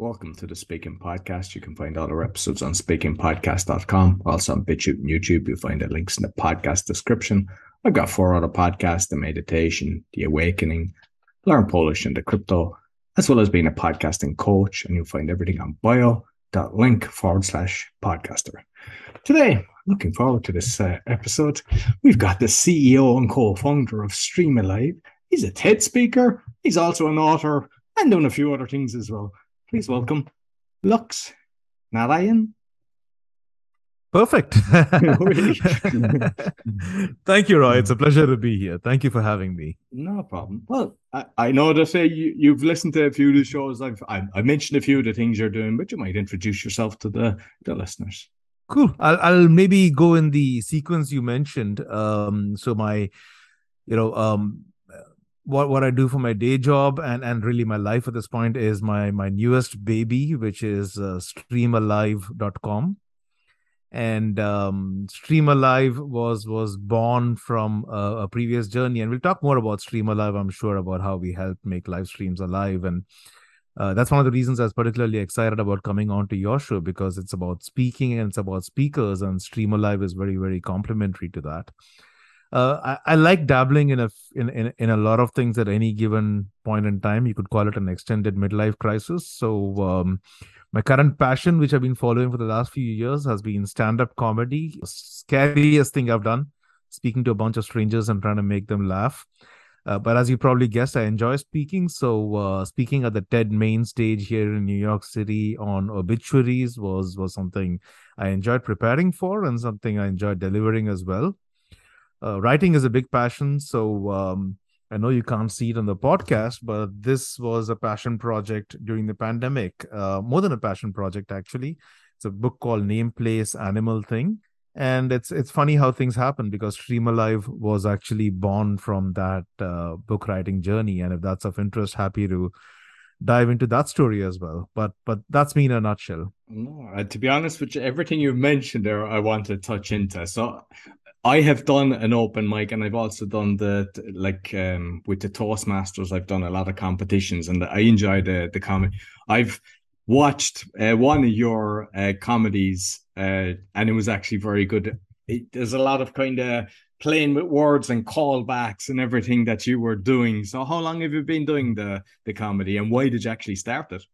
Welcome to the Speaking Podcast. You can find all our episodes on speakingpodcast.com. Also on BitChute and YouTube. You'll find the links in the podcast description. I've got four other podcasts The Meditation, The Awakening, Learn Polish, and The Crypto, as well as being a podcasting coach. And you'll find everything on bio.link forward slash podcaster. Today, looking forward to this uh, episode. We've got the CEO and co founder of Stream Alive. He's a TED speaker, he's also an author, and done a few other things as well. Please welcome Lux Narayan. Perfect. Thank you, Roy. It's a pleasure to be here. Thank you for having me. No problem. Well, I, I know that uh, you, you've listened to a few of the shows. I've I, I mentioned a few of the things you're doing, but you might introduce yourself to the, the listeners. Cool. I'll, I'll maybe go in the sequence you mentioned. Um, so my, you know, um, what what I do for my day job and and really my life at this point is my my newest baby, which is uh, streamalive.com and um, stream alive was was born from a, a, previous journey. And we'll talk more about stream alive i'm sure about how we help make live streams alive. And uh, that's one of the reasons i was particularly excited about coming on to your show because it's about speaking and it's about speakers. And stream alive is very very complementary to that uh, I, I, like dabbling in a in, in in a lot of things at any given point in time you could call it an extended midlife crisis so um, my current passion, which I've been following for the last few years, has been stand up comedy. Scariest thing I've done, speaking to a bunch of strangers and trying to make them laugh. Uh, but as you probably guessed, I enjoy speaking. So uh, speaking at the TED main stage here in New York City on obituaries was was something I enjoyed preparing for and something I enjoyed delivering as well. Uh, writing is a big passion, so um, I know you can't see it on the podcast, but this was a passion project during the pandemic. Uh, more than a passion project, actually. It's a book called Name Place Animal Thing, and it's it's funny how things happen because Stream Alive was actually born from that uh, book writing journey. And if that's of interest, happy to dive into that story as well. But but that's me in a nutshell. No, uh, to be honest with everything you've mentioned there, I want to touch into. So I have done an open mic and I've also done the like um with the Toastmasters. I've done a lot of competitions and I enjoy the the comedy. I've watched uh, one of your uh, comedies uh, and it was actually very good. It, there's a lot of kind of playing with words and callbacks and everything that you were doing. So how long have you been doing the the comedy and why did you actually start it?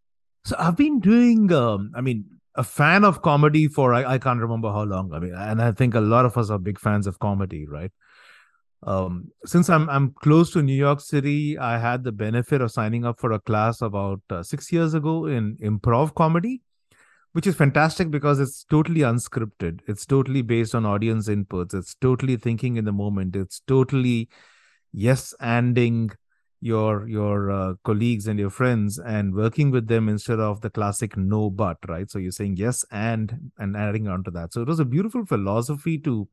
So I've been doing um I mean a fan of comedy for I, I can't remember how long. I mean, and I think a lot of us are big fans of comedy, right? Um, since I'm I'm close to New York City, I had the benefit of signing up for a class about uh, six years ago in improv comedy, which is fantastic because it's totally unscripted. It's totally based on audience inputs. It's totally thinking in the moment. It's totally yes anding your your uh, colleagues and your friends and working with them instead of the classic no but right? So you're saying yes and and adding on to that. So it was a beautiful philosophy to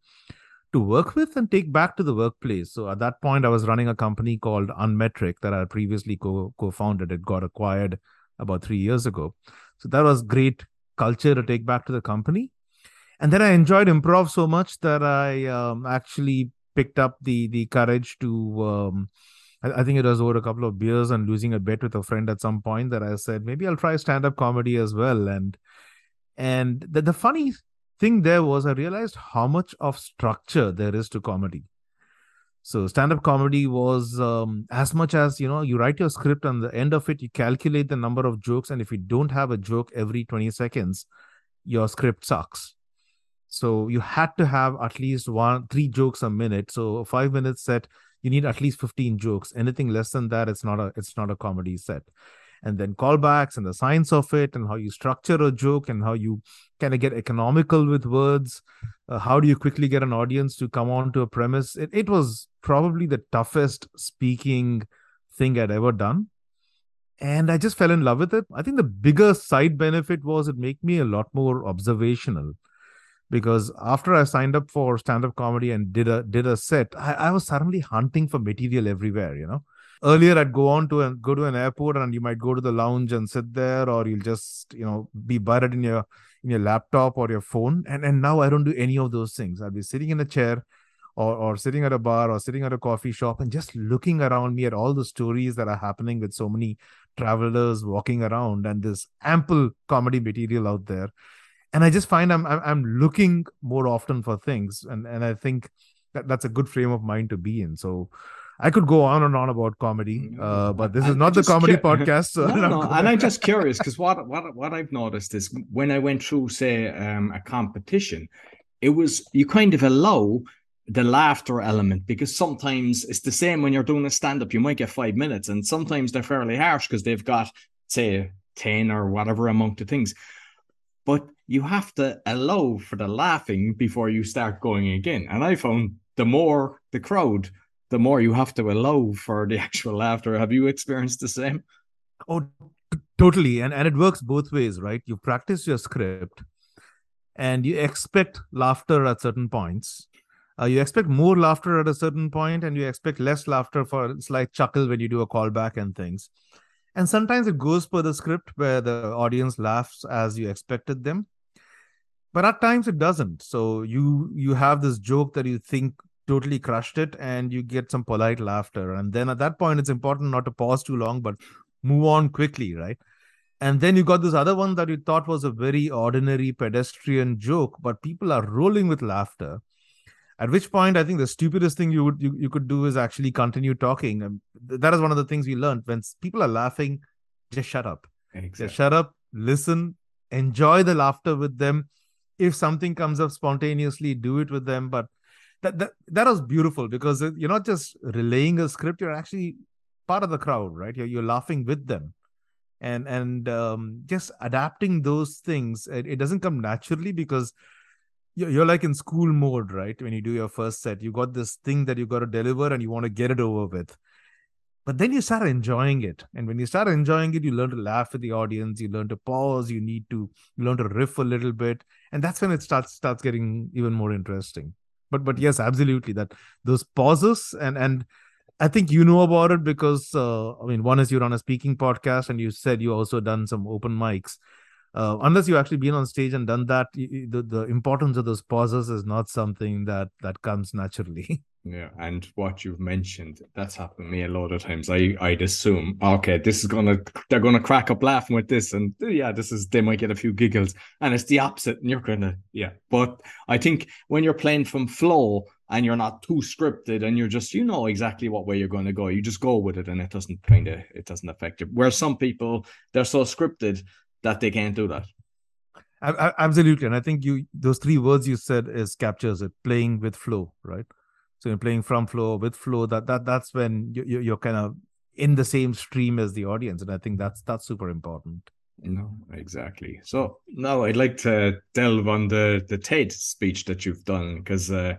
to work with and take back to the workplace. So at that point i was running a company called unmetric that i previously co- co-founded. It got acquired about 3 years ago. So that was great culture to take back to the company. And then i enjoyed improv so much that i um, actually picked up the the courage to um, I, think it was over a couple of beers and losing a bet with a friend at some point that I said maybe I'll try stand up comedy as well. And and the, the funny thing there was I realized how much of structure there is to comedy. So stand-up comedy was um, as much as you know, you write your script and the end of it, you calculate the number of jokes, and if you don't have a joke every 20 seconds, your script sucks. So you had to have at least one, three jokes a minute. So a five minute set, you need at least 15 jokes. Anything less than that it's not a it's not a comedy set. And then callbacks and the science of it and how you structure a joke and how you kind of get economical with words. Uh, how do you quickly get an audience to come on to a premise? It, it was probably the toughest speaking thing i'd ever done. And i just fell in love with it. I think the bigger side benefit was it made me a lot more observational because after I signed up for stand-up comedy and did a did a set, I, I was suddenly hunting for material everywhere, you know. Earlier I'd go on to and go to an airport and you might go to the lounge and sit there, or you'll just, you know, be buried in your in your laptop or your phone. And and now I don't do any of those things. I'll be sitting in a chair or, or sitting at a bar or sitting at a coffee shop and just looking around me at all the stories that are happening with so many travelers walking around and this ample comedy material out there and i just find i'm i'm, I'm looking more often for things and and i think that that's a good frame of mind to be in so I could go on and on about comedy, uh, but this is not the comedy podcast. So no, no. and I'm just curious because what what what I've noticed is when I went through, say, um, a competition, it was you kind of allow the laughter element because sometimes it's the same when you're doing a stand up. You might get five minutes, and sometimes they're fairly harsh because they've got, say, 10 or whatever amount of things. But you have to allow for the laughing before you start going again. And I found the more the crowd, the more you have to allow for the actual laughter. Have you experienced the same? Oh, totally. And and it works both ways, right? You practice your script and you expect laughter at certain points uh, you expect more laughter at a certain point and you expect less laughter for a slight chuckle when you do a callback and things and sometimes it goes per the script where the audience laughs as you expected them but at times it doesn't. So you you have this joke that you think totally crushed it and you get some polite laughter. And then at that point it's important not to pause too long but move on quickly right? And then you got this other one that you thought was a very ordinary pedestrian joke but people are rolling with laughter. At which point i think the stupidest thing you would you, you could do is actually continue talking. And that is one of the things we learned. When people are laughing just shut up. Exactly. just shut up listen enjoy the laughter with them if something comes up spontaneously do it with them but that that, that was beautiful because you're not just relaying a script you're actually part of the crowd right you're, you're laughing with them and and um, just adapting those things it, it doesn't come naturally because you're like in school mode, right? When you do your first set, you got this thing that you got to deliver and you want to get it over with. But then you start enjoying it. And when you start enjoying it, you learn to laugh with the audience, you learn to pause, you need to you learn to riff a little bit. And that's when it starts starts getting even more interesting. But but yes, absolutely. That those pauses and and I think you know about it because uh, I mean, one is you're on a speaking podcast, and you said you also done some open mics uh, unless you've actually been on stage and done that the, the importance of those pauses is not something that that comes naturally. Yeah and what you've mentioned that's happened to me a lot of times. I i'd assume okay this is gonna they're gonna crack up laughing with this and yeah this is they might get a few giggles and it's the opposite and you're gonna yeah. But i think when you're playing from flow and you're not too scripted and you're just you know exactly what way you're going to go you just go with it and it doesn't kind of it doesn't affect you. Where some people they're so scripted that they can't do that. Absolutely, and I think you those three words you said is captures it. Playing with flow, right? So you're playing from flow with flow. That that that's when you, you're kind of in the same stream as the audience, and I think that's that's super important. No, exactly. So now I'd like to delve on the the TED speech that you've done because uh,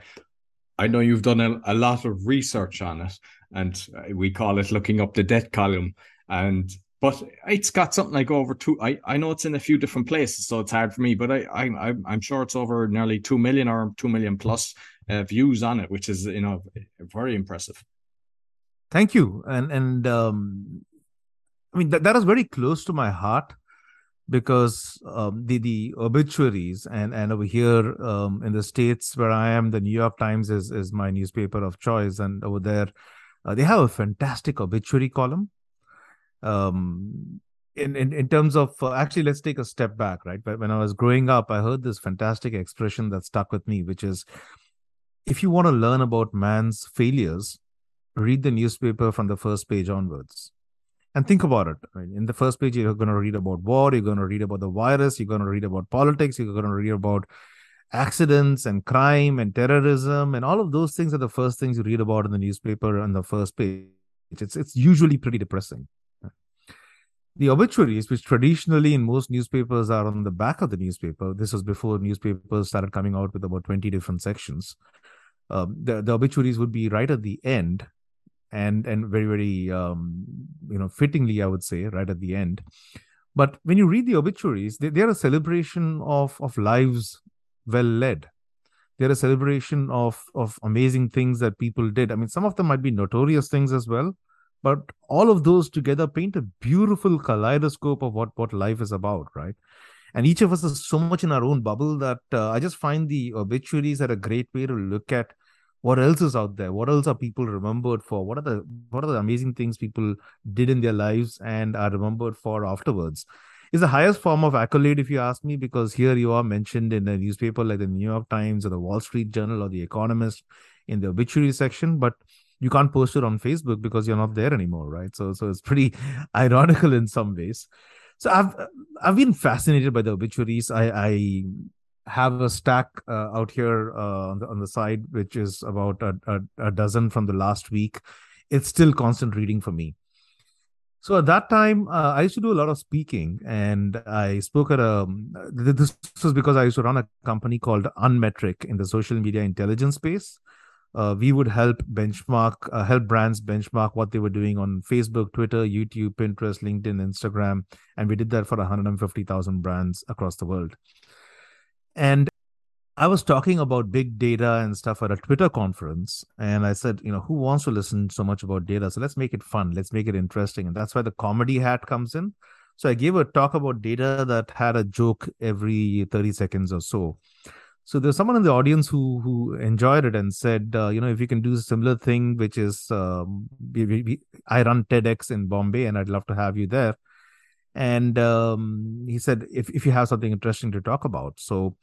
I know you've done a, a lot of research on it, and we call it looking up the debt column. And but it's got something like over two. I, I know it's in a few different places, so it's hard for me. But I, I I'm sure it's over nearly two million or two million plus uh, views on it, which is you know very impressive. Thank you, and and um, I mean that that is very close to my heart because um, the the obituaries and and over here um, in the states where I am, the New York Times is is my newspaper of choice, and over there uh, they have a fantastic obituary column um, in, in in terms of uh, actually let's take a step back right? But when i was growing up i heard this fantastic expression that stuck with me which is if you want to learn about man's failures read the newspaper from the first page onwards and think about it. Right? in the first page you're going to read about war you're going to read about the virus you're going to read about politics you're going to read about accidents and crime and terrorism and all of those things are the first things you read about in the newspaper on the first page. It's it's usually pretty depressing the obituaries, which traditionally in most newspapers are on the back of the newspaper, this was before newspapers started coming out with about 20 different sections. Um, the, the obituaries would be right at the end and and very very um, you know fittingly i would say right at the end but when you read the obituaries they, they're a celebration of of lives well led they're a celebration of of amazing things that people did i mean some of them might be notorious things as well but all of those together paint a beautiful kaleidoscope of what what life is about right? And each of us is so much in our own bubble that uh, i just find the obituaries are a great way to look at what else is out there what else are people remembered for what are the what are the amazing things people did in their lives and are remembered for afterwards. Is the highest form of accolade if you ask me because here you are mentioned in a newspaper like the new york times or the wall street journal or the economist in the obituary section. But you can't post it on facebook because you're not there anymore right so so it's pretty ironical in some ways so i've i've been fascinated by the obituaries i i have a stack uh, out here uh, on, the, on the side, which is about a, a, a, dozen from the last week. It's still constant reading for me. So at that time, uh, I used to do a lot of speaking, and I spoke at a. This was because I used to run a company called Unmetric in the social media intelligence space. Uh, we would help benchmark, uh, help brands benchmark what they were doing on Facebook, Twitter, YouTube, Pinterest, LinkedIn, Instagram, and we did that for 150,000 brands across the world. And I was talking about big data and stuff at a Twitter conference. And I said, you know, who wants to listen so much about data? So let's make it fun. Let's make it interesting. And that's why the comedy hat comes in. So I gave a talk about data that had a joke every 30 seconds or so. So there's someone in the audience who who enjoyed it and said, uh, you know, if you can do a similar thing, which is um, we, we, I run TEDx in Bombay, and I'd love to have you there. And um, he said if, if you have something interesting to talk about. So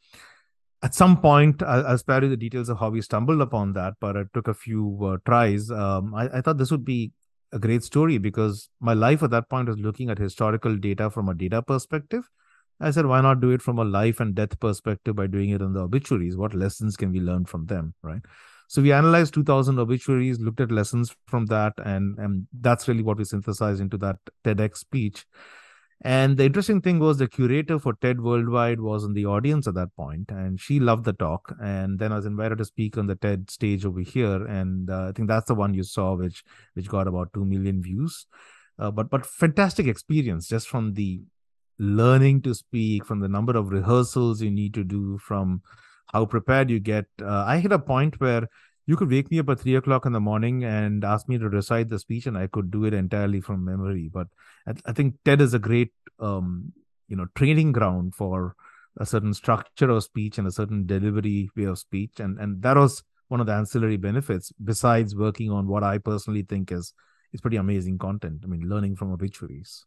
at some point i'll, I'll spare you the details of how we stumbled upon that but it took a few uh, tries. Um, I, I, thought this would be a great story because my life at that point was looking at historical data from a data perspective i said why not do it from a life and death perspective by doing it in the obituaries? What lessons can we learn from them? Right? So we analyzed 2000 obituaries looked at lessons from that and and that's really what we synthesized into that tedx speech. And the interesting thing was the curator for TED Worldwide was in the audience at that point, and she loved the talk. And then I was invited to speak on the TED stage over here, and uh, I think that's the one you saw, which which got about two million views. Uh, but but fantastic experience just from the learning to speak, from the number of rehearsals you need to do, from how prepared you get. Uh, I hit a point where you could wake me up at three o'clock in the morning and ask me to recite the speech, and I could do it entirely from memory. But I, think TED is a great, um, you know, training ground for a certain structure of speech and a certain delivery way of speech, and and that was one of the ancillary benefits besides working on what I personally think is is pretty amazing content. I mean, learning from obituaries.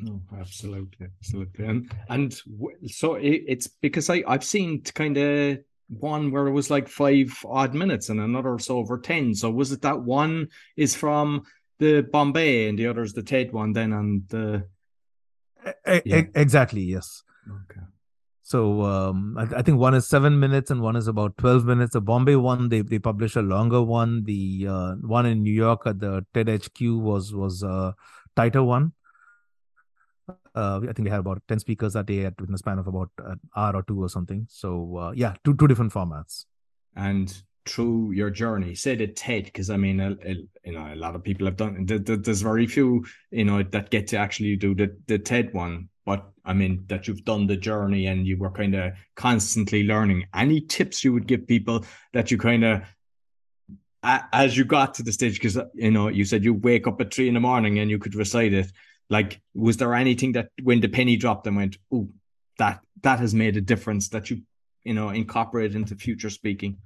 No, absolutely, absolutely, and and so it, it's because I I've seen kind of one where it was like five odd minutes and another so over 10. So was it that one is from the Bombay and the other is the TED one then and the. Yeah. Exactly, yes. Okay. So um, I, I, think one is seven minutes and one is about 12 minutes. The Bombay one, they, they publish a longer one. The uh, one in New York at the TED HQ was was a tighter one. Uh, I think we had about 10 speakers that day at, within a span of about an hour or two or something. So uh, yeah, two two different formats. And through your journey, say the TED, because I mean, a, a, you know, a lot of people have done. There's very few, you know, that get to actually do the the TED one. But I mean, that you've done the journey and you were kind of constantly learning. Any tips you would give people that you kind of as you got to the stage because you know you said you wake up at three in the morning and you could recite it like, was there anything that when the penny dropped and went, oh, that that has made a difference that you you know incorporate into future speaking?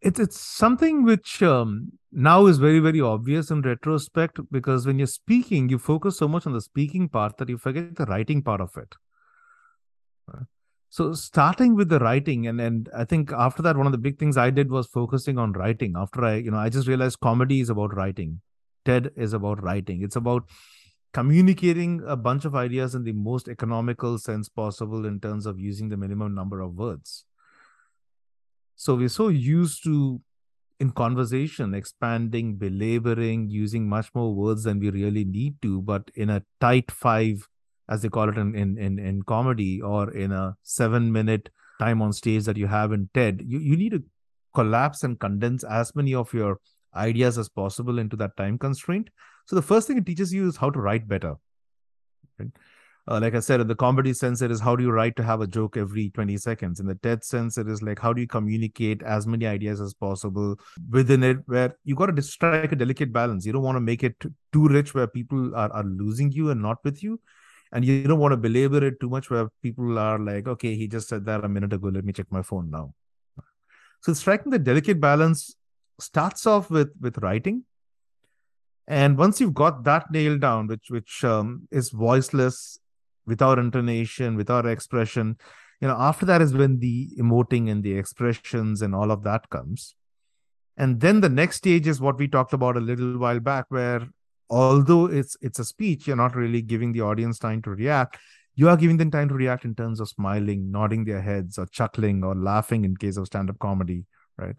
It's it's something which um, now is very very obvious in retrospect because when you're speaking, you focus so much on the speaking part that you forget the writing part of it. So starting with the writing, and and I think after that, one of the big things I did was focusing on writing. After I, you know, I just realized comedy is about writing. TED is about writing. It's about communicating a bunch of ideas in the most economical sense possible in terms of using the minimum number of words. So we're so used to in conversation expanding, belaboring, using much more words than we really need to, but in a tight five, as they call it in in in, in comedy, or in a seven minute time on stage that you have in TED, you, you need to collapse and condense as many of your ideas as possible into that time constraint so the first thing it teaches you is how to write better. Right? Uh, like I said, in the comedy sense, it is how do you write to have a joke every 20 seconds. In the TED sense, it is like how do you communicate as many ideas as possible within it, where you got to strike a delicate balance. You don't want to make it too rich where people are, are losing you and not with you. And you don't want to belabor it too much where people are like, okay, he just said that a minute ago. Let me check my phone now. So striking the delicate balance starts off with with writing and once you've got that nailed down which which um, is voiceless without intonation without expression you know after that is when the emoting and the expressions and all of that comes. And then the next stage is what we talked about a little while back where although it's it's a speech you're not really giving the audience time to react. You are giving them time to react in terms of smiling nodding their heads or chuckling or laughing in case of stand-up comedy right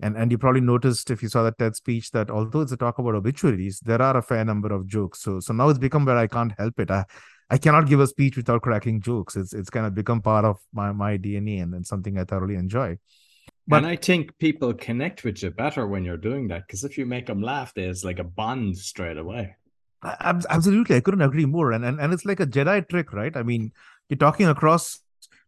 and and you probably noticed if you saw that TED speech that although it's a talk about obituaries, there are a fair number of jokes. So so now it's become where I can't help it. I I cannot give a speech without cracking jokes. It's it's kind of become part of my my DNA and, and something I thoroughly enjoy. But and I think people connect with you better when you're doing that because if you make them laugh, there's like a bond straight away. Absolutely, I couldn't agree more. And and and it's like a Jedi trick, right? I mean, you're talking across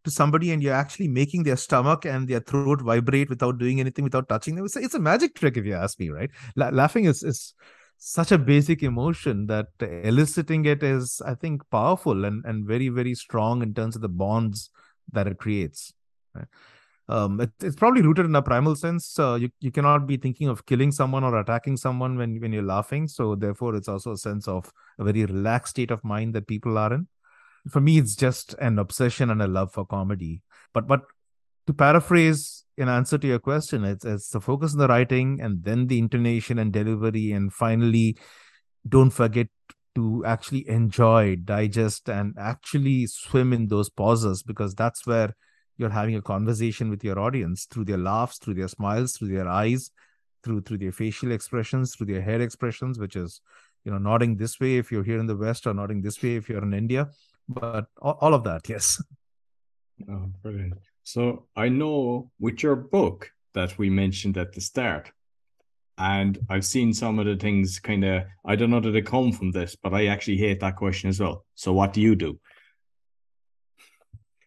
to somebody and you're actually making their stomach and their throat vibrate without doing anything, without touching them. It's a, it's a magic trick, if you ask me, right? La- laughing is, is such a basic emotion that eliciting it is, I think, powerful and, and very, very strong in terms of the bonds that it creates. Right? Um, it, it's probably rooted in a primal sense. Uh, you, you cannot be thinking of killing someone or attacking someone when, when you're laughing. So, therefore, it's also a sense of a very relaxed state of mind that people are in for me it's just an obsession and a love for comedy. But but to paraphrase in answer to your question it's it's the focus on the writing and then the intonation and delivery and finally don't forget to actually enjoy digest and actually swim in those pauses because that's where you're having a conversation with your audience through their laughs through their smiles through their eyes through through their facial expressions through their head expressions which is you know nodding this way if you're here in the west or nodding this way if you're in india but all, of that, yes. Oh, brilliant. So I know with your book that we mentioned at the start, and I've seen some of the things kind of, I don't know that they come from this, but I actually hate that question as well. So what do you do?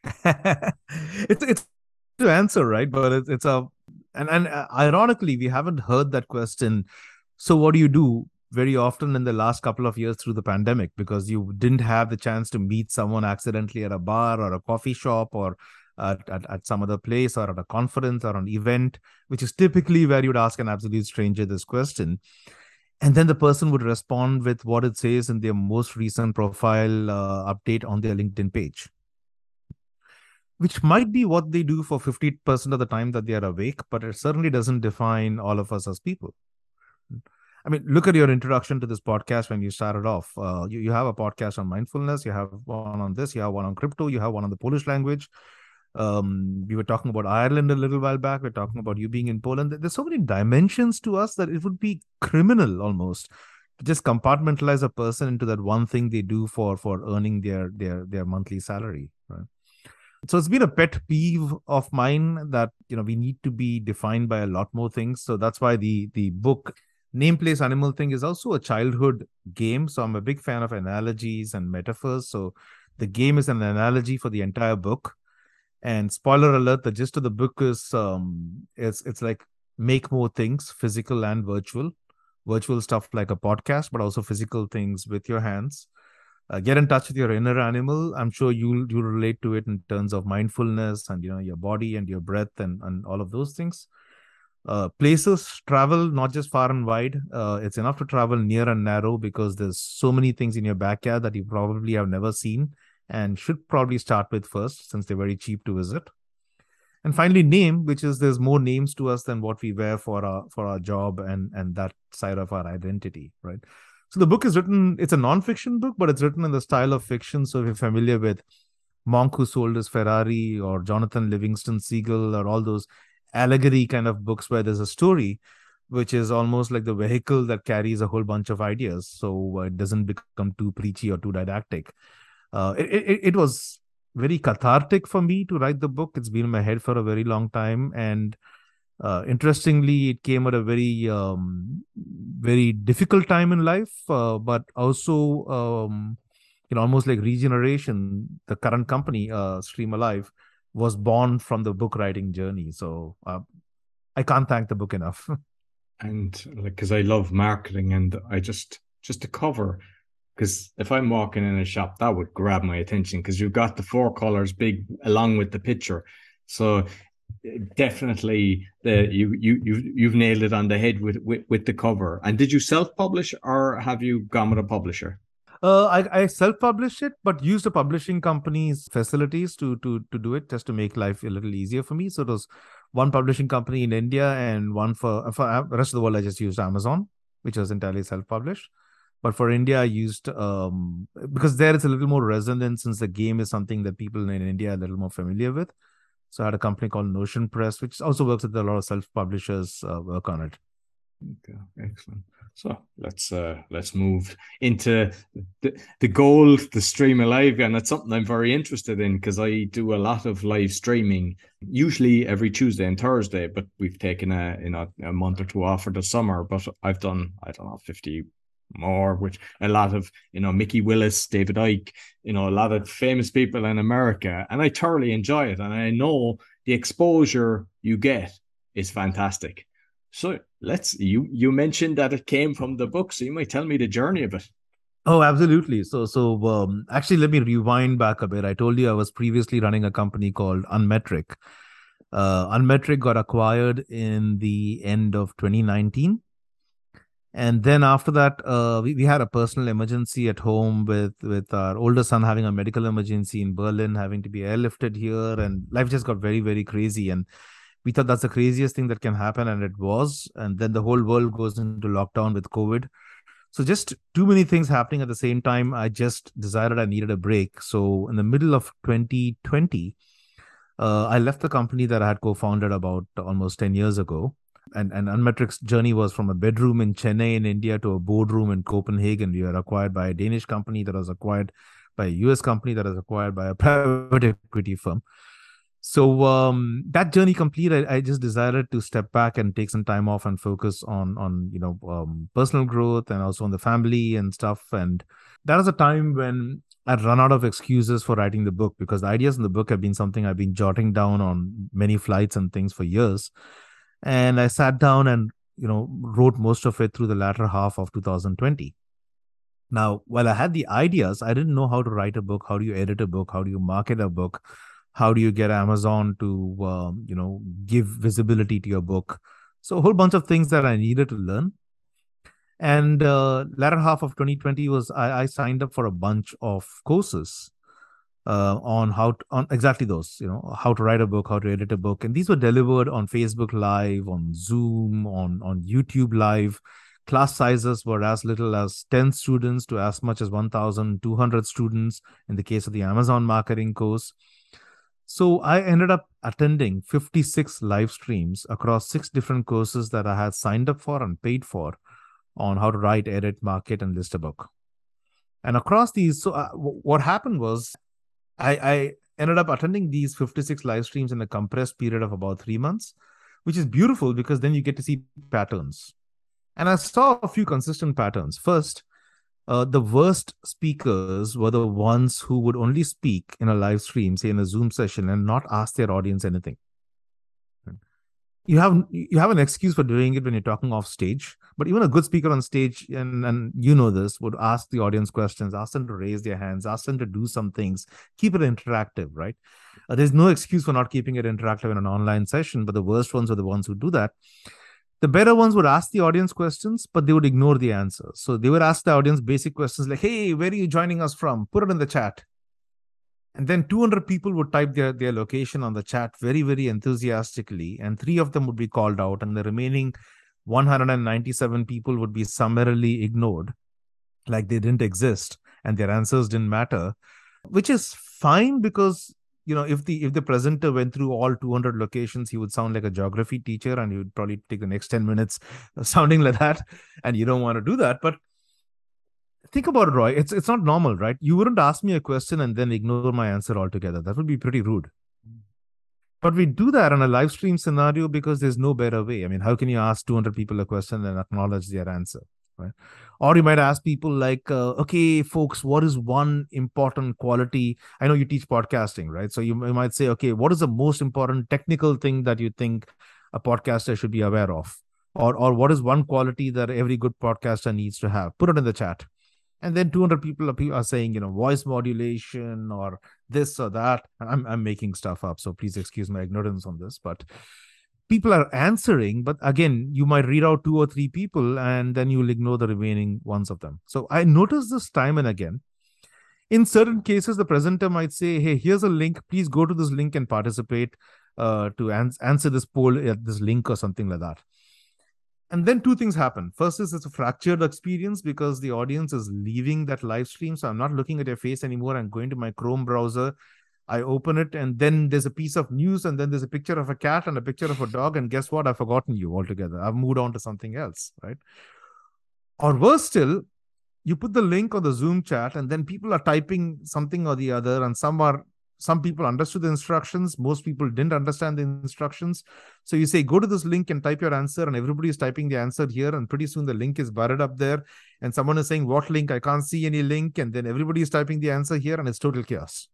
it's it's to answer right, but it's it's a and and uh, ironically we haven't heard that question. So what do you do? Very often in the last couple of years through the pandemic because you didn't have the chance to meet someone accidentally at a bar or a coffee shop or at, at, at, some other place or at a conference or an event, which is typically where you'd ask an absolute stranger this question. And then the person would respond with what it says in their most recent profile uh, update on their LinkedIn page, which might be what they do for 50% of the time that they are awake, but it certainly doesn't define all of us as people. I mean, look at your introduction to this podcast when you started off. Uh, you, you have a podcast on mindfulness, you have one on this, you have one on crypto, you have one on the Polish language. Um, we were talking about Ireland a little while back. We're talking about you being in Poland. There's so many dimensions to us that it would be criminal almost to just compartmentalize a person into that one thing they do for for earning their their their monthly salary. Right. So it's been a pet peeve of mine that you know we need to be defined by a lot more things. So that's why the the book name place animal thing is also a childhood game so i'm a big fan of analogies and metaphors. So the game is an analogy for the entire book. And spoiler alert the gist of the book is um it's it's like make more things physical and virtual. Virtual stuff like a podcast but also physical things with your hands. Uh, get in touch with your inner animal. I'm sure you'll you'll relate to it in terms of mindfulness and you know your body and your breath and and all of those things uh, places travel not just far and wide uh, it's enough to travel near and narrow because there's so many things in your backyard that you probably have never seen and should probably start with first since they're very cheap to visit. And finally name which is there's more names to us than what we wear for our for our job and and that side of our identity right? So the book is written it's a non-fiction book but it's written in the style of fiction. So if you're familiar with monk who sold his ferrari or jonathan livingston seagull or all those allegory kind of books where there's a story which is almost like the vehicle that carries a whole bunch of ideas. So it doesn't become too preachy or too didactic. Uh, it, it, it was very cathartic for me to write the book. It's been in my head for a very long time. And uh, interestingly it came at a very um, very difficult time in life uh, but also um, you know almost like regeneration the current company uh, stream alive was born from the book writing journey. So uh, I can't thank the book enough. and like, because I love marketing, and I just just the cover. Because if I'm walking in a shop, that would grab my attention because you've got the four colors big along with the picture. So definitely the you you you you've nailed it on the head with, with with the cover. And did you self publish or have you gone with a publisher? Uh, I, I self-published it, but used a publishing company's facilities to to to do it, just to make life a little easier for me. So it was one publishing company in India and one for for the rest of the world. I just used Amazon, which was entirely self-published. But for India, I used um, because there it's a little more resonant since the game is something that people in India are a little more familiar with. So I had a company called Notion Press, which also works with a lot of self-publishers uh, work on it. Excellent. So let's uh, let's move into the, the goal, the stream alive, and that's something I'm very interested in because I do a lot of live streaming, usually every Tuesday and Thursday. But we've taken a you know a month or two off for the summer. But I've done I don't know fifty more, which a lot of you know Mikki Willis, David Icke, you know a lot of famous people in America, and I thoroughly enjoy it, and I know the exposure you get is fantastic. So let's you you mentioned that it came from the book, so you might tell me the journey of it. Oh, absolutely. So, so um, actually, let me rewind back a bit. I told you I was previously running a company called Unmetric. Uh, Unmetric got acquired in the end of 2019, and then after that, uh, we, we had a personal emergency at home with with our older son having a medical emergency in Berlin, having to be airlifted here, and life just got very very crazy. And we thought that's the craziest thing that can happen and it was and then the whole world goes into lockdown with covid. So just too many things happening at the same time. I just decided i needed a break. So in the middle of 2020 uh, i left the company that i had co-founded about almost 10 years ago. And and unmetric's journey was from a bedroom in chennai in india to a boardroom in copenhagen. We were acquired by a danish company that was acquired by a us company that was acquired by a private equity firm so um, that journey complete I, I, just decided to step back and take some time off and focus on on you know um, personal growth and also on the family and stuff. And that was a time when i'd run out of excuses for writing the book because the ideas in the book have been something i've been jotting down on many flights and things for years. And i sat down and you know wrote most of it through the latter half of 2020 now while i had the ideas i didn't know how to write a book how do you edit a book how do you market a book how do you get amazon to um, you know give visibility to your book? So a whole bunch of things that i needed to learn. And uh, latter half of 2020 was I, I signed up for a bunch of courses uh, on how to, on exactly those you know how to write a book how to edit a book. And these were delivered on facebook live on zoom on on youtube live. Class sizes were as little as 10 students to as much as 1200 students in the case of the amazon marketing course so I ended up attending 56 live streams across six different courses that I had signed up for and paid for on how to write, edit, market, and list a book. And across these, so uh, what happened was I, I ended up attending these 56 live streams in a compressed period of about three months, which is beautiful because then you get to see patterns. And I saw a few consistent patterns. First, uh, the worst speakers were the ones who would only speak in a live stream, say in a Zoom session, and not ask their audience anything. You have you have an excuse for doing it when you're talking off stage, but even a good speaker on stage, and and you know this, would ask the audience questions, ask them to raise their hands, ask them to do some things, keep it interactive, right? Uh, there's no excuse for not keeping it interactive in an online session, but the worst ones are the ones who do that the better ones would ask the audience questions, but they would ignore the answers. So they would ask the audience basic questions like, hey, where are you joining us from? Put it in the chat. And then 200 people would type their, their location on the chat very, very enthusiastically. And three of them would be called out, and the remaining 197 people would be summarily ignored, like they didn't exist and their answers didn't matter, which is fine because you know if the if the presenter went through all 200 locations he would sound like a geography teacher and he would probably take the next 10 minutes sounding like that. And you don't want to do that. But think about it roy. It's it's not normal right? You wouldn't ask me a question and then ignore my answer altogether. That would be pretty rude. But we do that on a live stream scenario because there's no better way. I mean how can you ask 200 people a question and acknowledge their answer right or you might ask people like uh, okay folks what is one important quality? I know you teach podcasting right? So you, you might say okay what is the most important technical thing that you think a podcaster should be aware of? Or or what is one quality that every good podcaster needs to have? Put it in the chat. And then 200 people are, saying you know voice modulation or this or that. I'm, I'm making stuff up so please excuse my ignorance on this but people are answering but again you might read out two or three people and then you'll ignore the remaining ones of them. So i notice this time and again. In certain cases the presenter might say hey here's a link. Please go to this link and participate uh, to ans- answer this poll at this link or something like that. And then two things happen. First is it's a fractured experience because the audience is leaving that live stream so i'm not looking at your face anymore. I'm going to my chrome browser i open it and then there's a piece of news and then there's a picture of a cat and a picture of a dog and guess what? I've forgotten you altogether. I've moved on to something else right? Or worse still you put the link on the zoom chat and then people are typing something or the other and some are some people understood the instructions most people didn't understand the instructions. So you say go to this link and type your answer and everybody is typing the answer here and pretty soon the link is buried up there and someone is saying what link? I can't see any link and then everybody is typing the answer here and it's total chaos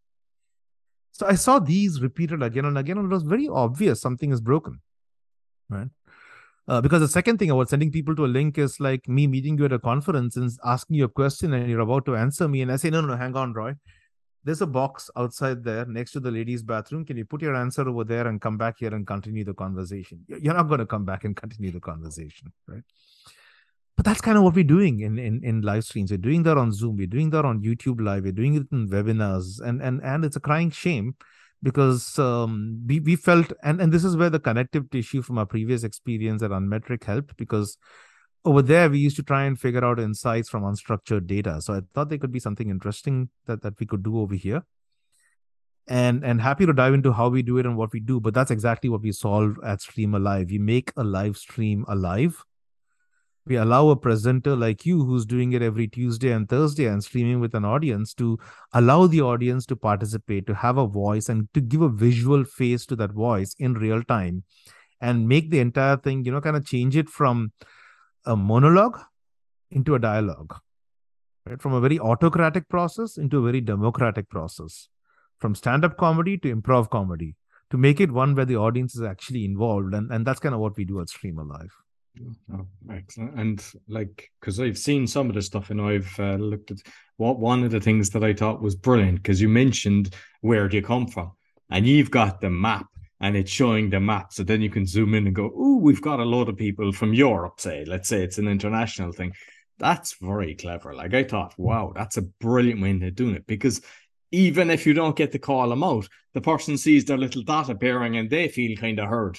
so i saw these repeated again and again and it was very obvious something is broken right uh, because the second thing about sending people to a link is like me meeting you at a conference and asking you a question and you're about to answer me and i say no no, no hang on roy there's a box outside there next to the ladies' bathroom. Can you put your answer over there and come back here and continue the conversation? You're not going to come back and continue the conversation, right? But that's kind of what we're doing in, in, in live streams. We're doing that on Zoom. We're doing that on YouTube Live. We're doing it in webinars. And and and it's a crying shame because um, we, we felt, and, and this is where the connective tissue from our previous experience at Unmetric helped because over there we used to try and figure out insights from unstructured data so i thought there could be something interesting that, that we could do over here and and happy to dive into how we do it and what we do but that's exactly what we solve at stream alive we make a live stream alive we allow a presenter like you who's doing it every tuesday and thursday and streaming with an audience to allow the audience to participate to have a voice and to give a visual face to that voice in real time and make the entire thing you know kind of change it from a monologue into a dialogue, right? From a very autocratic process into a very democratic process, from stand up comedy to improv comedy, to make it one where the audience is actually involved. And, and that's kind of what we do at Stream Alive. Oh, excellent. And like, because I've seen some of the stuff and I've uh, looked at what one of the things that I thought was brilliant because you mentioned where do you come from? And you've got the map and it's showing the map. So then you can zoom in and go, oh, we've got a lot of people from Europe, say, let's say it's an international thing. That's very clever. Like I thought, wow, that's a brilliant way of doing it because even if you don't get to call them out, the person sees their little dot appearing and they feel kind of heard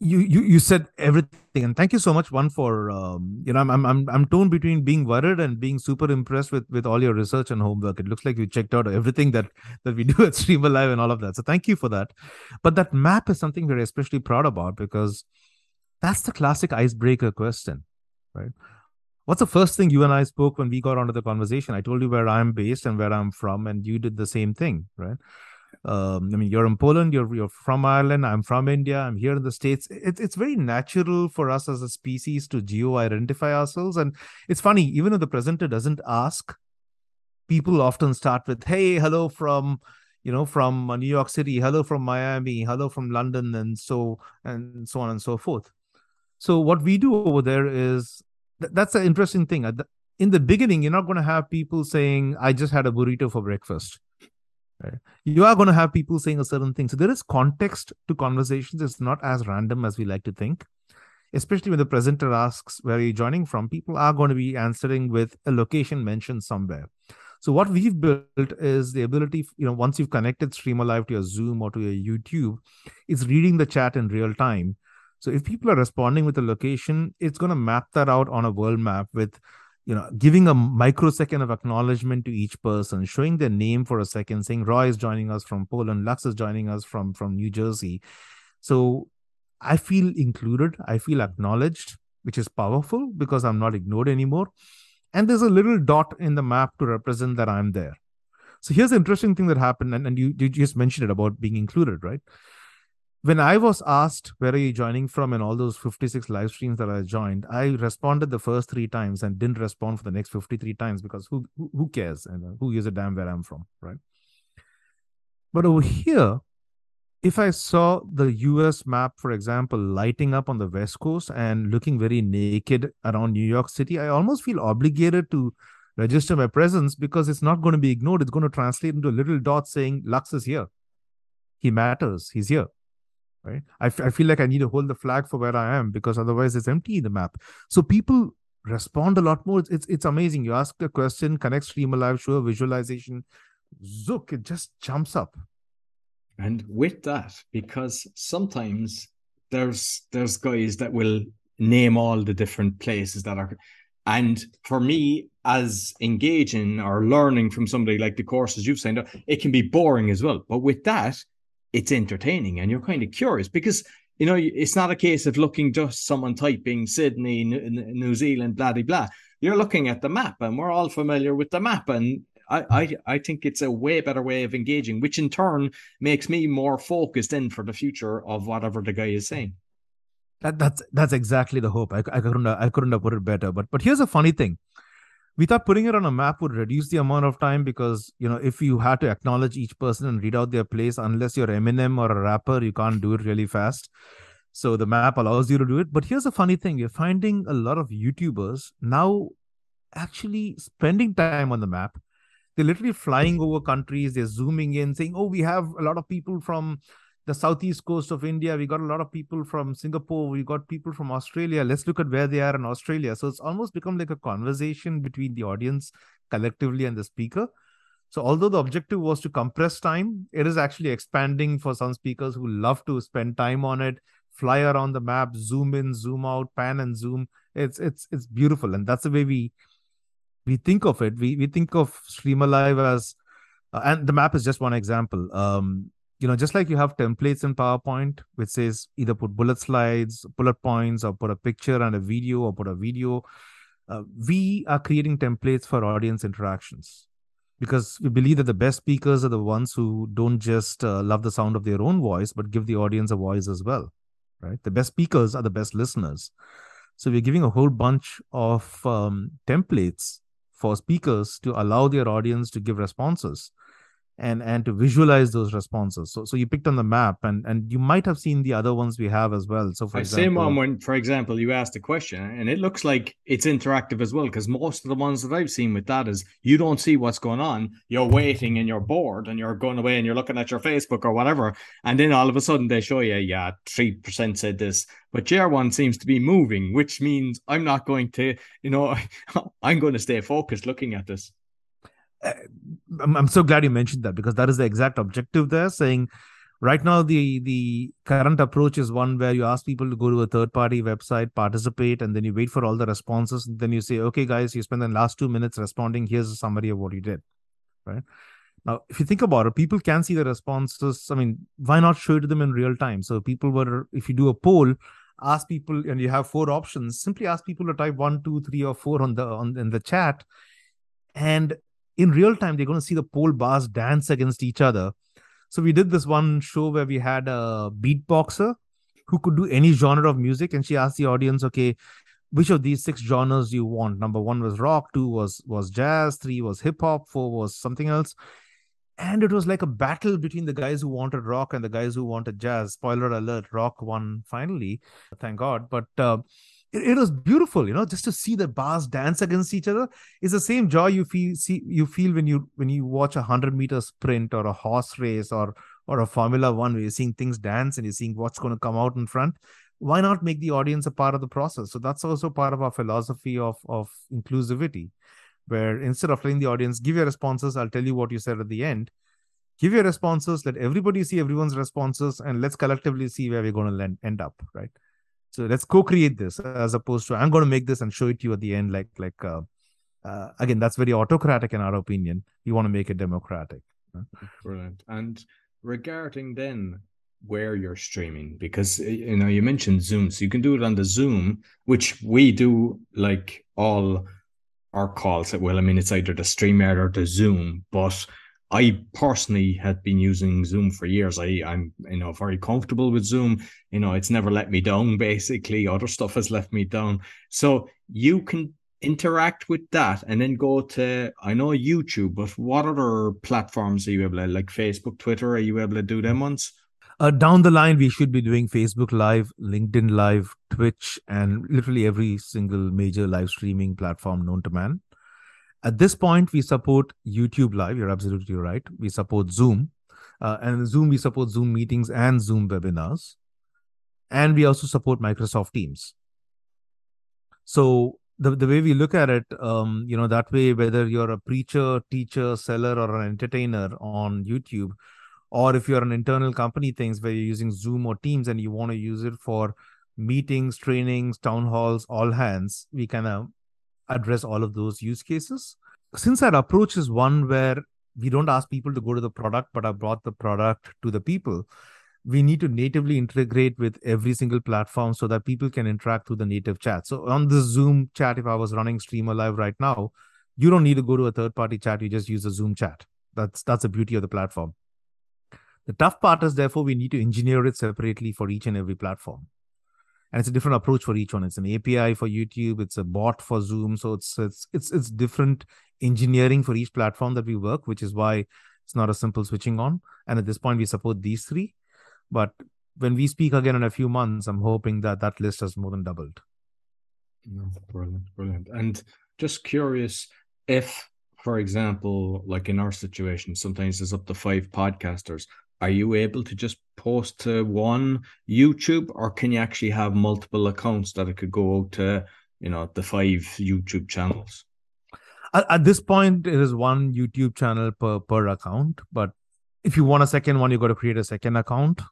you you you said everything. And thank you so much one for um, you know I'm, I'm i'm torn between being worried and being super impressed with with all your research and homework. It looks like you checked out everything that that we do at stream alive and all of that. So thank you for that. But that map is something we're especially proud about because that's the classic icebreaker question right? What's the first thing you and i spoke when we got onto the conversation? I told you where i'm based and where i'm from and you did the same thing right um, I mean, you're in Poland, you're you're from Ireland, I'm from India, I'm here in the States. It, it's very natural for us as a species to geo-identify ourselves. And it's funny, even if the presenter doesn't ask, people often start with, hey, hello from you know from New York City, hello from Miami, hello from London, and so and so on and so forth. So what we do over there is th- that's an interesting thing. In the beginning, you're not going to have people saying, "I just had a burrito for breakfast." Right? You are going to have people saying a certain thing. So there is context to conversations. It's not as random as we like to think. Especially when the presenter asks where are you joining from, people are going to be answering with a location mentioned somewhere. So what we've built is the ability, you know, once you've connected Stream Alive to your Zoom or to your YouTube, it's reading the chat in real time. So if people are responding with a location, it's going to map that out on a world map with you know giving a microsecond of acknowledgement to each person showing their name for a second saying roy is joining us from poland lux is joining us from from new jersey. So i feel included i feel acknowledged which is powerful because i'm not ignored anymore. And there's a little dot in the map to represent that i'm there. So here's the interesting thing that happened and, and you, you just mentioned it about being included right when I was asked where are you joining from in all those 56 live streams that I joined, I responded the first three times and didn't respond for the next 53 times because who who cares and uh, who gives a damn where I'm from, right? But over here, if I saw the US map, for example, lighting up on the West Coast and looking very naked around New York City, I almost feel obligated to register my presence because it's not going to be ignored. It's going to translate into a little dot saying Lux is here. He matters. He's here. Right. I, f- I feel like I need to hold the flag for where I am because otherwise it's empty in the map. So people respond a lot more. It's it's, amazing. You ask a question, connect stream alive, show a visualization, zook, it just jumps up. And with that, because sometimes there's there's guys that will name all the different places that are and for me as engaging or learning from somebody like the courses you've signed up it can be boring as well but with that it's entertaining and you're kind of curious because you know it's not a case of looking just someone typing sydney new zealand blah blah blah you're looking at the map and we're all familiar with the map and I, I, I think it's a way better way of engaging, which in turn makes me more focused in for the future of whatever the guy is saying. That, that's that's exactly the hope. I, I couldn't I couldn't have put it better. But but here's a funny thing. We thought putting it on a map would reduce the amount of time because you know if you had to acknowledge each person and read out their place, unless you're Eminem or a rapper, you can't do it really fast. So the map allows you to do it. But here's a funny thing: you're finding a lot of YouTubers now actually spending time on the map they're literally flying over countries. They're zooming in, saying, "Oh, we have a lot of people from the southeast coast of India. We got a lot of people from Singapore. We got people from Australia. Let's look at where they are in Australia." So it's almost become like a conversation between the audience collectively and the speaker. So although the objective was to compress time, it is actually expanding for some speakers who love to spend time on it, fly around the map, zoom in, zoom out, pan and zoom. It's it's it's beautiful, and that's the way we we think of it we, we think of stream alive as uh, and the map is just one example um you know just like you have templates in powerpoint which says either put bullet slides bullet points or put a picture and a video or put a video uh, we are creating templates for audience interactions. Because we believe that the best speakers are the ones who don't just uh, love the sound of their own voice but give the audience a voice as well right? The best speakers are the best listeners. So we're giving a whole bunch of um, templates for speakers to allow their audience to give responses and and to visualize those responses. So so you picked on the map, and and you might have seen the other ones we have as well. So for I example, same one when, for example, you asked a question, and it looks like it's interactive as well. Because most of the ones that I've seen with that is you don't see what's going on. You're waiting and you're bored, and you're going away and you're looking at your Facebook or whatever, and then all of a sudden they show you, yeah, three percent said this, but JR1 seems to be moving, which means I'm not going to, you know, I'm going to stay focused looking at this. I'm, I'm so glad you mentioned that because that is the exact objective there saying right now the the current approach is one where you ask people to go to a third party website participate and then you wait for all the responses. And then you say okay guys you spend the last two minutes responding. Here's a summary of what you did. Right? Now if you think about it people can see the responses. I mean why not show it to them in real time? So people were if you do a poll ask people and you have four options simply ask people to type one two three or four on the on in the chat. And in real time they're going to see the poll bars dance against each other. So we did this one show where we had a beatboxer who could do any genre of music and she asked the audience okay which of these six genres do you want? Number one was rock two was was jazz three was hip hop four was something else. And it was like a battle between the guys who wanted rock and the guys who wanted jazz. Spoiler alert rock won finally thank god. But uh, it, it, was beautiful you know just to see the bars dance against each other. Is the same joy you feel see you feel when you when you watch a 100 meter sprint or a horse race or or a formula one where you're seeing things dance and you're seeing what's going to come out in front. Why not make the audience a part of the process? So that's also part of our philosophy of of inclusivity where instead of letting the audience give your responses i'll tell you what you said at the end. Give your responses let everybody see everyone's responses and let's collectively see where we're going to end up right so let's co-create this as opposed to I'm going to make this and show it to you at the end. Like like uh, uh, again, that's very autocratic in our opinion. You want to make it democratic. Brilliant. And regarding then where you're streaming, because you know you mentioned Zoom, so you can do it on the Zoom, which we do like all our calls. Well, I mean, it's either the StreamYard or the Zoom, but I personally had been using Zoom for years. I, I'm, you know, very comfortable with Zoom. You know, it's never let me down. Basically, other stuff has left me down. So you can interact with that, and then go to I know YouTube, but what other platforms are you able to like Facebook, Twitter? Are you able to do them ones? Uh, down the line, we should be doing Facebook Live, LinkedIn Live, Twitch, and literally every single major live streaming platform known to man At this point, we support YouTube Live. You're absolutely right. We support Zoom. Uh, and Zoom, we support Zoom meetings and Zoom webinars. And we also support Microsoft Teams. So the, the way we look at it, um, you know, that way, whether you're a preacher, teacher, seller, or an entertainer on YouTube, or if you're an internal company things where you're using Zoom or Teams and you want to use it for meetings, trainings, town halls, all hands, we kind of address all of those use cases. Since our approach is one where we don't ask people to go to the product, but I brought the product to the people, we need to natively integrate with every single platform so that people can interact through the native chat. So on the Zoom chat, if I was running Stream Alive right now, you don't need to go to a third party chat. You just use a Zoom chat. That's that's the beauty of the platform. The tough part is therefore we need to engineer it separately for each and every platform. And it's a different approach for each one. It's an API for YouTube, it's a bot for Zoom. So it's it's it's it's different engineering for each platform that we work, which is why it's not a simple switching on. And at this point, we support these three. But when we speak again in a few months, I'm hoping that that list has more than doubled. brilliant, brilliant. And just curious if, for example, like in our situation, sometimes there's up to five podcasters. Are you able to just post to one YouTube, or can you actually have multiple accounts that it could go out to, you know, the five YouTube channels? At, at this point, it is one YouTube channel per per account. But if you want a second one, you got to create a second account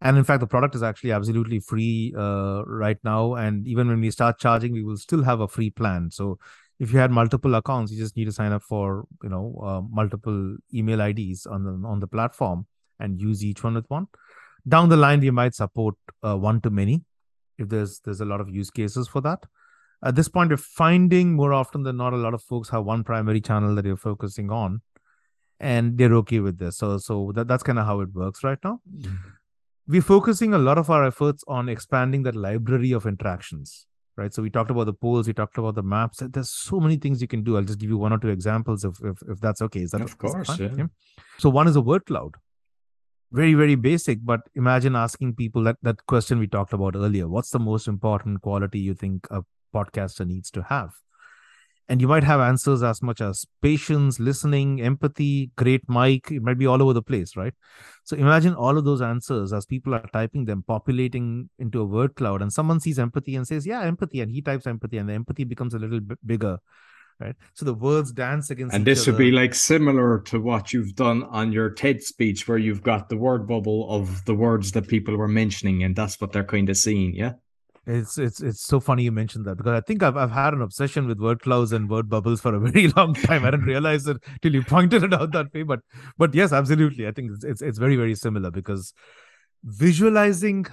and in fact the product is actually absolutely free uh, right now and even when we start charging we will still have a free plan so if you had multiple accounts you just need to sign up for you know uh, multiple email ids on the on the platform and use each one with one. Down the line we might support uh, one to many if there's there's a lot of use cases for that. At this point we're finding more often than not a lot of folks have one primary channel that you're focusing on and they're okay with this. So so that, that's kind of how it works right now. Mm-hmm. We're focusing a lot of our efforts on expanding that library of interactions right? So we talked about the polls we talked about the maps. There's so many things you can do. I'll just give you one or two examples if if, if that's okay. Is that of course yeah. yeah. so one is a word cloud very very basic but imagine asking people that that question we talked about earlier. What's the most important quality you think a podcaster needs to have? And you might have answers as much as patience listening empathy great mic. It might be all over the place right? So imagine all of those answers as people are typing them populating into a word cloud and someone sees empathy and says yeah empathy and he types empathy and the empathy becomes a little bit bigger right so the words dance against and this would be like similar to what you've done on your ted speech where you've got the word bubble of the words that people were mentioning and that's what they're kind of seeing yeah it's it's it's so funny you mentioned that because I think I've I've had an obsession with word clouds and word bubbles for a very long time. I didn't realize it till you pointed it out that way. But but yes, absolutely. I think it's it's, it's very very similar because visualizing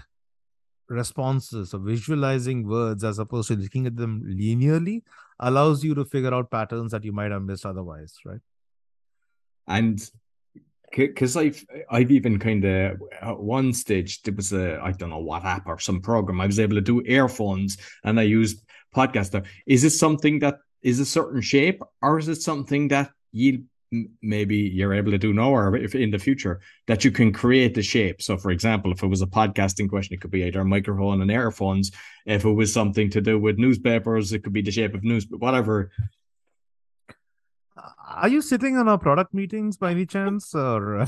responses or visualizing words as opposed to looking at them linearly allows you to figure out patterns that you might have missed otherwise, right? And because I've I've even kind of at one stage there was a I don't know what app or some program I was able to do earphones and I used podcaster. Is it something that is a certain shape or is it something that you maybe you're able to do now or if in the future that you can create the shape? So for example, if it was a podcasting question, it could be either a microphone and earphones. If it was something to do with newspapers, it could be the shape of news, whatever. Are you sitting on our product meetings by any chance or?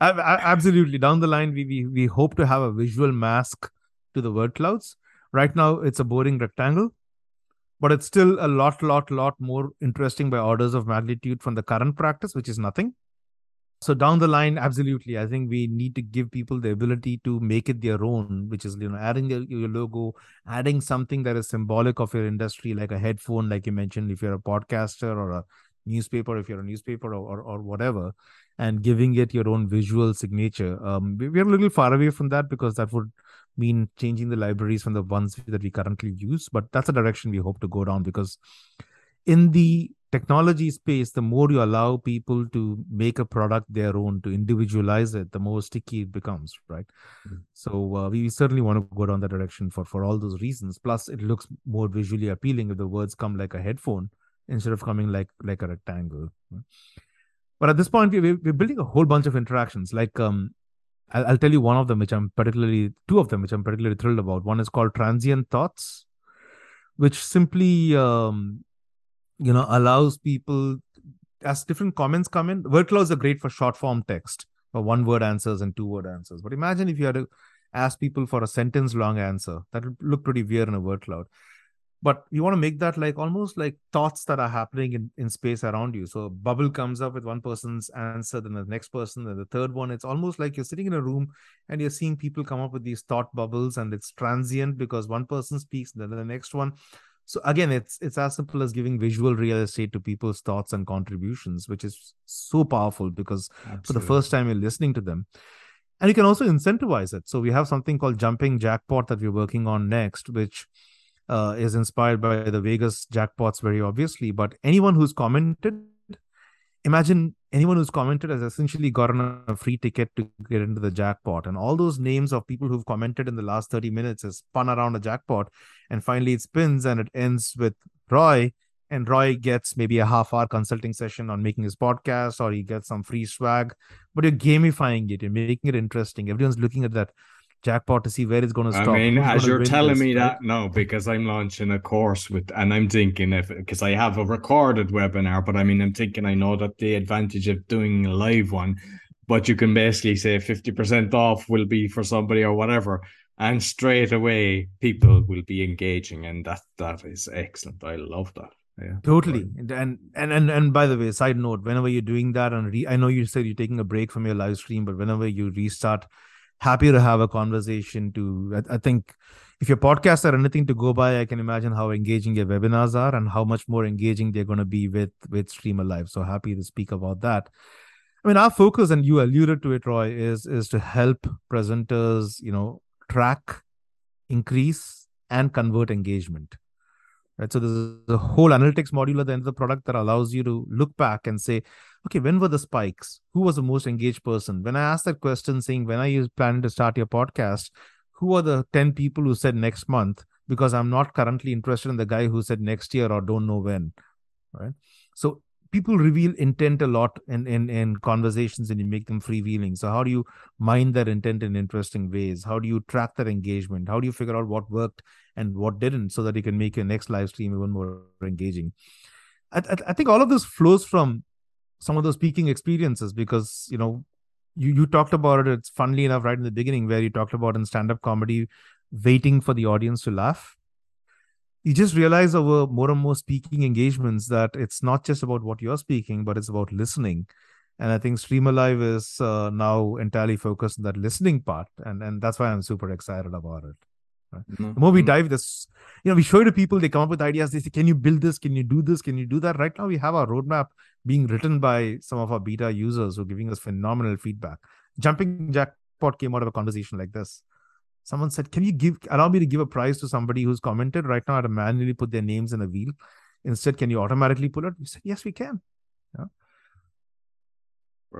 Absolutely. Down the line we, we we hope to have a visual mask to the word clouds. Right now it's a boring rectangle but it's still a lot lot lot more interesting by orders of magnitude from the current practice which is nothing. So down the line absolutely i think we need to give people the ability to make it their own which is you know adding your, your logo adding something that is symbolic of your industry like a headphone like you mentioned if you're a podcaster or a newspaper if you're a newspaper or, or, or whatever and giving it your own visual signature. Um, we, we're a little far away from that because that would mean changing the libraries from the ones that we currently use but that's a direction we hope to go down because in the technology space, the more you allow people to make a product their own, to individualize it, the more sticky it becomes, right? Mm-hmm. So uh, we certainly want to go down that direction for for all those reasons. Plus, it looks more visually appealing if the words come like a headphone instead of coming like like a rectangle. But at this point, we, we're building a whole bunch of interactions. Like um, I'll, I'll tell you one of them, which I'm particularly two of them, which I'm particularly thrilled about. One is called Transient Thoughts, which simply um, you know allows people as different comments come in word clouds are great for short form text for one word answers and two word answers but imagine if you had to ask people for a sentence long answer that would look pretty weird in a word cloud but you want to make that like almost like thoughts that are happening in, in space around you. So bubble comes up with one person's answer then the next person then the third one. It's almost like you're sitting in a room and you're seeing people come up with these thought bubbles and it's transient because one person speaks then the next one. So again it's it's as simple as giving visual real estate to people's thoughts and contributions which is so powerful because Absolutely. for the first time you're listening to them. And you can also incentivize it. So we have something called jumping jackpot that we're working on next which uh, is inspired by the Vegas jackpots, very obviously. But anyone who's commented, imagine anyone who's commented has essentially gotten a free ticket to get into the jackpot. And all those names of people who've commented in the last 30 minutes is spun around a jackpot. And finally, it spins and it ends with Roy. And Roy gets maybe a half hour consulting session on making his podcast, or he gets some free swag. But you're gamifying it, you're making it interesting. Everyone's looking at that jackpot to see where it's going to stop. I mean, Who's as you're telling this, me right? that, no, because I'm launching a course with, and I'm thinking if because I have a recorded webinar, but I mean, I'm thinking I know that the advantage of doing a live one, but you can basically say 50% off will be for somebody or whatever. And straight away, people will be engaging, and that that is excellent. I love that. Yeah, totally. And, and and and by the way, side note: whenever you're doing that, and re- I know you said you're taking a break from your live stream, but whenever you restart, happy to have a conversation to I, I, think if your podcasts are anything to go by i can imagine how engaging your webinars are and how much more engaging they're going to be with with stream alive. So happy to speak about that. I mean our focus and you alluded to it roy is is to help presenters you know track increase and convert engagement right so there's a whole analytics module at the end of the product that allows you to look back and say okay, when were the spikes? Who was the most engaged person? When I asked that question saying, when are you planning to start your podcast? Who are the 10 people who said next month? Because I'm not currently interested in the guy who said next year or don't know when. Right. So people reveal intent a lot in, in, in conversations and you make them freewheeling. So how do you mine their intent in interesting ways? How do you track their engagement? How do you figure out what worked and what didn't so that you can make your next live stream even more engaging? I, I, I think all of this flows from some of those speaking experiences because you know you you talked about it it's funnily enough right in the beginning where you talked about in stand-up comedy waiting for the audience to laugh you just realize over more and more speaking engagements that it's not just about what you're speaking but it's about listening and i think stream alive is uh, now entirely focused on that listening part and and that's why i'm super excited about it Mm-hmm. The more we dive this, you know, we show it to people, they come up with ideas. They say, Can you build this? Can you do this? Can you do that? Right now, we have our roadmap being written by some of our beta users who are giving us phenomenal feedback. Jumping Jackpot came out of a conversation like this. Someone said, Can you give allow me to give a prize to somebody who's commented? Right now, I had to manually put their names in a wheel. Instead, can you automatically pull it? We said, Yes, we can. Yeah.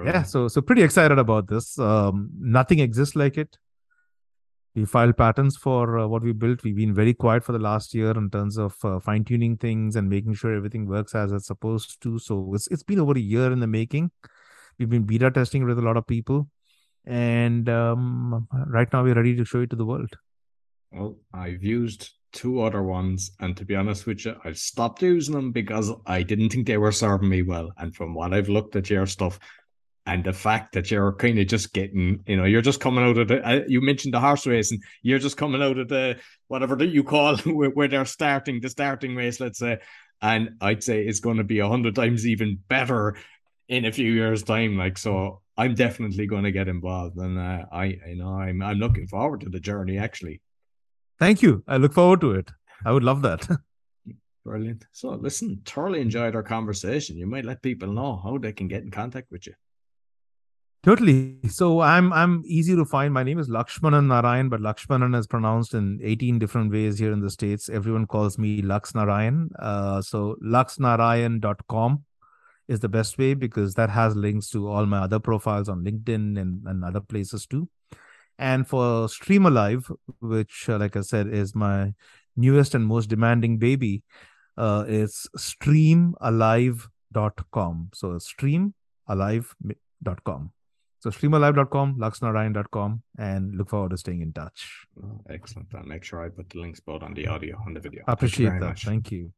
Yeah, so so pretty excited about this. Um, nothing exists like it we filed patents for uh, what we built. We've been very quiet for the last year in terms of uh, fine tuning things and making sure everything works as it's supposed to. So it's, it's been over a year in the making. We've been beta testing with a lot of people. And um, right now we're ready to show it to the world. Well, I've used two other ones, and to be honest with you, I've stopped using them because I didn't think they were serving me well. And from what I've looked at your stuff, and the fact that you're kind of just getting, you know, you're just coming out of the. Uh, you mentioned the horse race, and you're just coming out of the whatever that you call where, where they're starting the starting race, let's say. And I'd say it's going to be a hundred times even better in a few years' time. Like so, I'm definitely going to get involved, and uh, I, you know, I'm I'm looking forward to the journey. Actually, thank you. I look forward to it. I would love that. Brilliant. So, listen, thoroughly enjoyed our conversation. You might let people know how they can get in contact with you. Totally. So I'm I'm easy to find. My name is Lakshmanan Narayan, but Lakshmanan is pronounced in 18 different ways here in the States. Everyone calls me Lux Narayan. Uh, so luxnarayan.com is the best way because that has links to all my other profiles on LinkedIn and, and other places too. And for Stream Alive, which, uh, like I said, is my newest and most demanding baby, uh, it's streamalive.com. So streamalive.com. So streamalive.com, luxnarayan.com, and look forward to staying in touch. Oh, excellent. I'll make sure I put the links both on the audio and the video. I appreciate Thank that. Much. Thank you.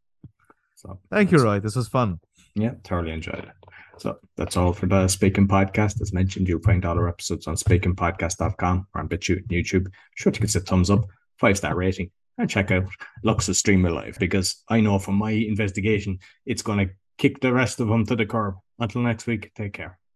So thank you, Roy. This was fun. Yeah, thoroughly enjoyed it. So that's all for the Speaking Podcast. As mentioned, you'll find all our episodes on speakingpodcast.com or on BitChute and YouTube. Sure to give us a thumbs up, five star rating, and check out Lux's Stream Alive because I know from my investigation it's going to kick the rest of them to the curb. Until next week, take care.